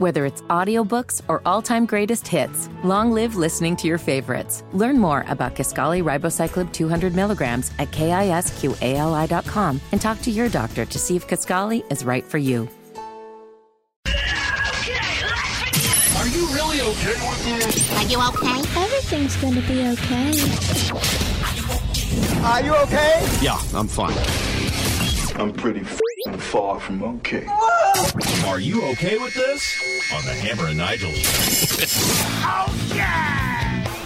Whether it's audiobooks or all-time greatest hits, long live listening to your favorites. Learn more about Kisqali Ribociclib 200 milligrams at kisqali.com and talk to your doctor to see if Kisqali is right for you. Are you really okay with this? Are you okay? Everything's gonna be okay. Are you okay? Yeah, I'm fine. I'm pretty f***ing far from okay. Are you okay with this? On the Hammer and Nigel show.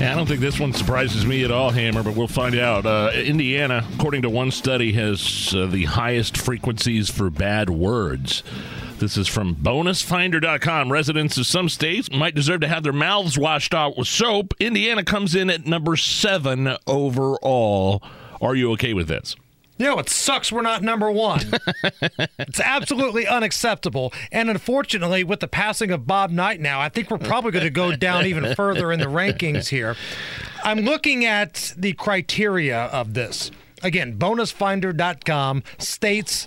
Yeah, I don't think this one surprises me at all, Hammer, but we'll find out. Uh, Indiana, according to one study, has uh, the highest frequencies for bad words. This is from bonusfinder.com. Residents of some states might deserve to have their mouths washed out with soap. Indiana comes in at number seven overall. Are you okay with this? You know, it sucks we're not number one. it's absolutely unacceptable. And unfortunately, with the passing of Bob Knight now, I think we're probably going to go down even further in the rankings here. I'm looking at the criteria of this. Again, bonusfinder.com states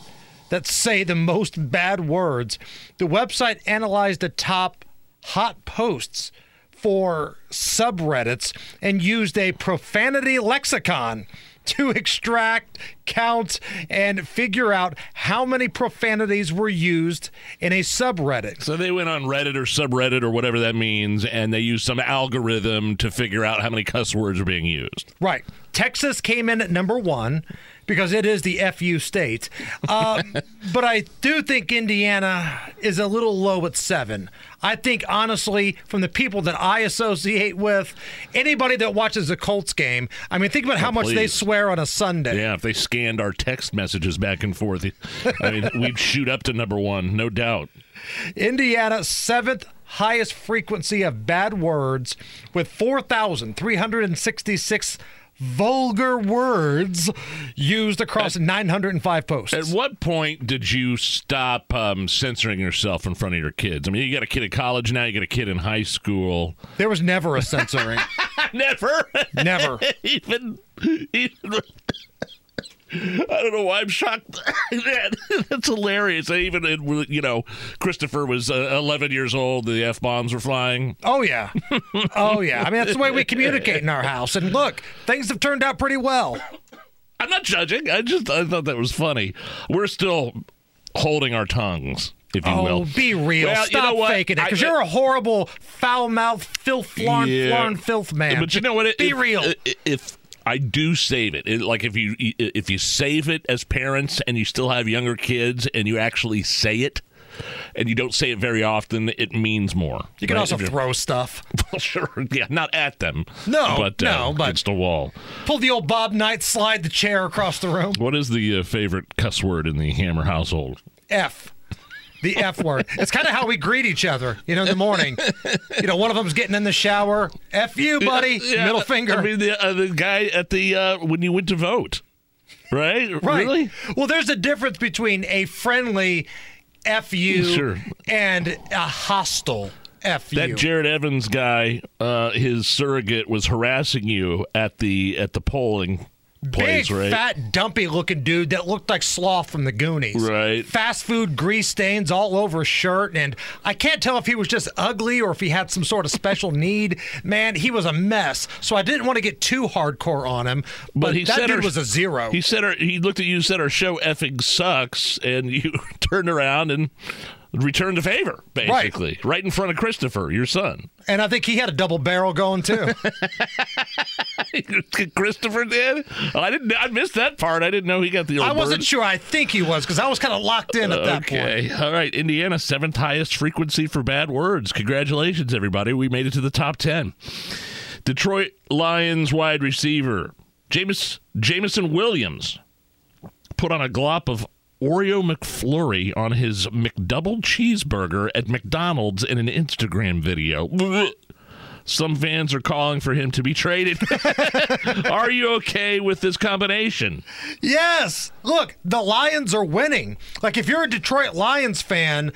that say the most bad words. The website analyzed the top hot posts for subreddits and used a profanity lexicon to extract, count, and figure out how many profanities were used in a subreddit. So they went on Reddit or subreddit or whatever that means, and they used some algorithm to figure out how many cuss words are being used. Right. Texas came in at number one because it is the FU state. Um, but I do think Indiana is a little low at seven. I think, honestly, from the people that I associate with, anybody that watches a Colts game, I mean, think about how Oh, much they swear on a Sunday. Yeah, if they scanned our text messages back and forth, I mean, we'd shoot up to number one, no doubt. Indiana, seventh highest frequency of bad words with 4,366 vulgar words used across 905 posts. At what point did you stop um, censoring yourself in front of your kids? I mean, you got a kid in college now, you got a kid in high school. There was never a censoring. Never. Never. even, even. I don't know why I'm shocked. Man, That's hilarious. Even, it- you know, Christopher was uh, 11 years old. The f bombs were flying. Oh, yeah. Oh, yeah. I mean, that's the way we communicate in our house. And look, things have turned out pretty well. I'm not judging. I just I thought that was funny. We're still holding our tongues, if you Oh, will. be real. Well, you Stop know faking it. Because you're a horrible, foul mouthed, filth, flarn, Yeah. filth man. But you know what? It- Be if, real. If I do save it, it, like if you if you save it as parents and you still have younger kids and you actually say it, and you don't say it very often, it means more. you can right? also throw stuff. Well, sure, yeah, not at them. No, but no, uh, but- against a wall. Pull the old Bob Knight, slide the chair across the room. What is the uh, favorite cuss word in the Hammer household? F. The F word. It's kind of how we greet each other, you know, in the morning. You know, one of them's getting in the shower. F you, buddy. Yeah, Middle finger. I mean, the, uh, the guy at the uh, when you went to vote, right? right. Really? Well, there's a difference between a friendly F you Sure. and a hostile F you. That Jared Evans guy, uh, his surrogate, was harassing you at the at the polling place, Big, right? fat, dumpy looking dude that looked like Sloth from the Goonies. Right. Fast food grease stains all over his shirt. And I can't tell if he was just ugly or if he had some sort of special need. Man, he was a mess. So I didn't want to get too hardcore on him. But, he that said dude our- was a zero. He said our, he looked at you, said our show effing sucks, and you turned around and returned the favor, basically, right. in front of Christopher, your son. And I think he had a double barrel going too. Christopher did. I didn't. I missed that part. I didn't know he got the. Old I wasn't bird. sure. I think he was because I was kind of locked in at that point. Okay. All right. Indiana, seventh highest frequency for bad words. Congratulations, everybody. We made it to the top 10. Detroit Lions wide receiver James, Jameson Williams put on a glop of Oreo McFlurry on his McDouble cheeseburger at McDonald's in an Instagram video. Some fans are calling for him to be traded. are you okay with this combination? Yes. Look, the Lions are winning. Like, if you're a Detroit Lions fan,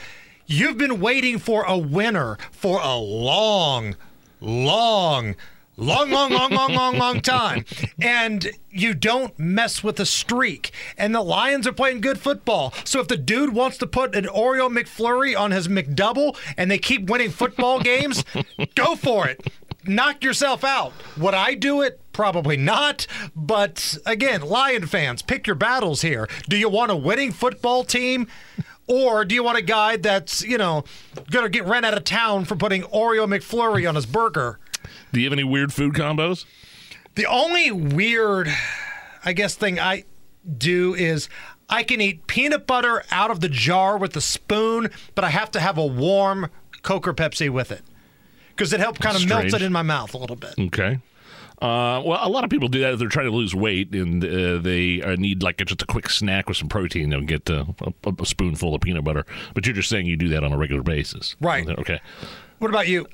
you've been waiting for a winner for a long, long, long, long, long, long, long, long time. And you don't mess with the streak. And the Lions are playing good football. So if the dude wants to put an Oreo McFlurry on his McDouble and they keep winning football games, go for it. Knock yourself out. Would I do it? Probably not. But again, Lion fans, pick your battles here. Do you want a winning football team? Or do you want a guy that's, you know, going to get ran out of town for putting Oreo McFlurry on his burger? Do you have any weird food combos? The only weird, I guess, thing I do is I can eat peanut butter out of the jar with a spoon, but I have to have a warm Coke or Pepsi with it because it helps kind of melt it in my mouth a little bit. Okay. Uh, well, a lot of people do that if they're trying to lose weight and uh, they uh, need like a, just a quick snack with some protein. They'll get uh, a, a spoonful of peanut butter. But you're just saying you do that on a regular basis, Right. Okay. What about you?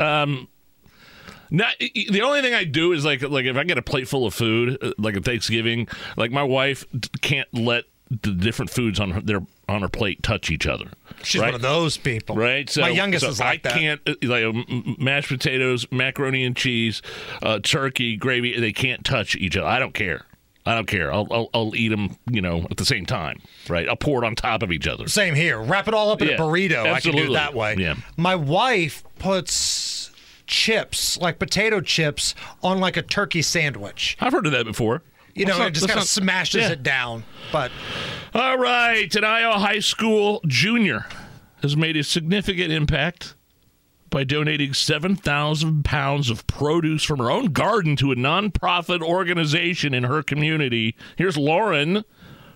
Now, the only thing I do is like like if I get a plate full of food, uh, like at Thanksgiving, like my wife can't let the different foods on her their on her plate touch each other. She's right? one of those people. Right. So my youngest so is like I that. can't uh, like mashed potatoes, macaroni and cheese, uh, turkey, gravy. They can't touch each other. I don't care. I don't care. I'll, I'll I'll eat them. You know, at the same time. Right. I'll pour it on top of each other. Same here. Wrap it all up in Yeah, a burrito. I can do it that way. Yeah. My wife puts chips, like potato chips, on like a turkey sandwich. I've heard of that before. You know, not- it just kind of smashes yeah. it down. But All right, an Iowa high school junior has made a significant impact by donating 7,000 pounds of produce from her own garden to a nonprofit organization in her community. Here's Lauren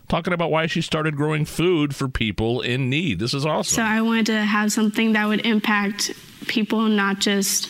talking about why she started growing food for people in need. This is awesome. So I wanted to have something that would impact people, not just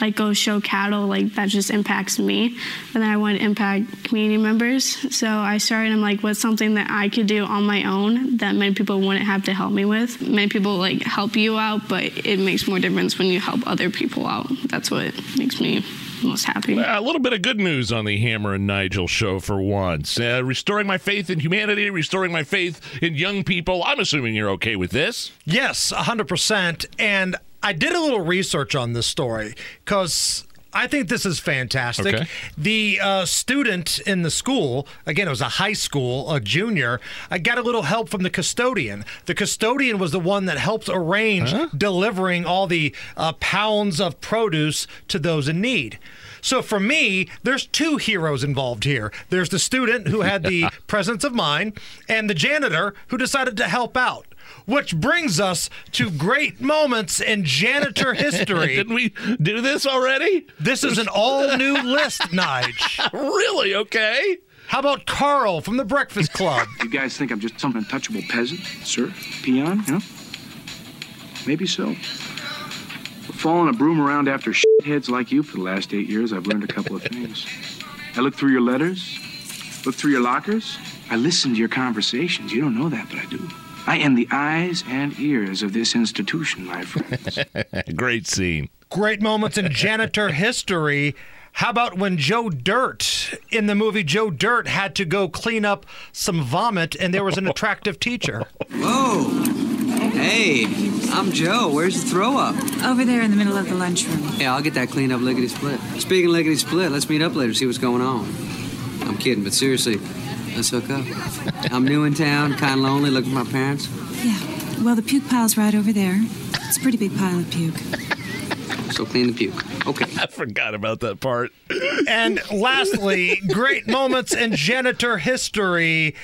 like go show cattle, like that just impacts me. But then I want to impact community members. So I started, I'm like, what's something that I could do on my own that many people wouldn't have to help me with? Many people like help you out, but it makes more difference when you help other people out. That's what makes me most happy. A little bit of good news on the Hammer and Nigel show for once. Uh, restoring my faith in humanity, restoring my faith in young people. I'm assuming you're okay with this. yes, 100%. And I did a little research on this story because. I think this is fantastic. Okay. The uh, student in the school, again, it was a high school, a junior, I got a little help from the custodian. The custodian was the one that helped arrange delivering all the uh, pounds of produce to those in need. So for me, there's two heroes involved here. There's the student who had the presence of mind, and the janitor who decided to help out. Which brings us to great moments in janitor history. Didn't we do this already? This is an all new list, Nige. Really? Okay. How about Carl from the Breakfast Club? You guys think I'm just some untouchable peasant, sir? Peon, you know? Maybe so. But following a broom around after shitheads like you for the last eight years, I've learned a couple of things. I looked through your letters, looked through your lockers. I listened to your conversations. You don't know that, but I do. I am the eyes and ears of this institution, my friends. Great scene. Great moments in janitor history. How about when Joe Dirt in the movie Joe Dirt had to go clean up some vomit and there was an attractive teacher? Whoa. Hey, I'm Joe. Where's the throw up? Over there in the middle of the lunchroom. Yeah, I'll get that cleaned up lickety split. Speaking of lickety split, let's meet up later, see what's going on. I'm kidding, but seriously, let's hook up. I'm new in town, kind of lonely, looking for my parents. Yeah. Well, the puke pile's right over there. It's a pretty big pile of puke. So clean the puke. Okay. I forgot about that part. And lastly, great moments in janitor history.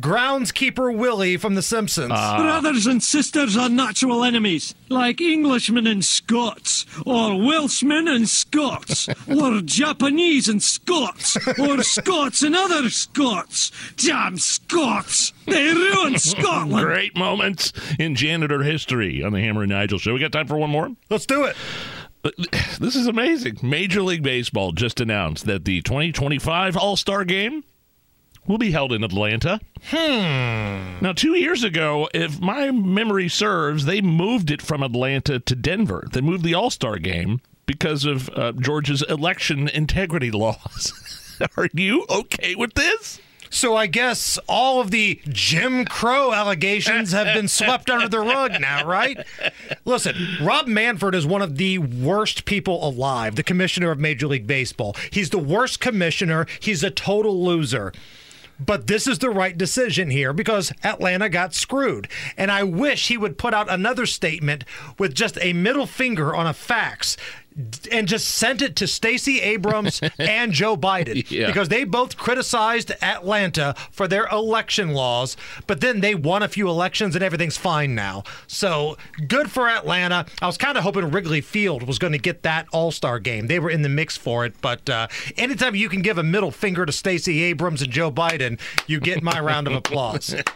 Groundskeeper Willie from The Simpsons. Uh, Brothers and sisters are natural enemies, like Englishmen and Scots, or Welshmen and Scots, or Japanese and Scots, or Scots and other Scots. Damn Scots! They ruined Scotland! Great moments in janitor history on the Hammer and Nigel show. We got time for one more? Let's do it. Uh, this is amazing. Major League Baseball just announced that the 2025 All Star Game will be held in Atlanta. Hmm. Now, two years ago, if my memory serves, they moved it from Atlanta to Denver. They moved the All Star Game because of uh, Georgia's election integrity laws. Are you okay with this? So I guess all of the Jim Crow allegations have been swept under the rug now, right? Listen, Rob Manfred is one of the worst people alive, the commissioner of Major League Baseball. He's the worst commissioner. He's a total loser. But this is the right decision here because Atlanta got screwed. And I wish he would put out another statement with just a middle finger on a fax and just sent it to Stacey Abrams and Joe Biden Yeah. because they both criticized Atlanta for their election laws, but then they won a few elections and everything's fine now. So good for Atlanta. I was kind of hoping Wrigley Field was going to get that All Star game. They were in the mix for it, but uh, anytime you can give a middle finger to Stacey Abrams and Joe Biden, you get my round of applause.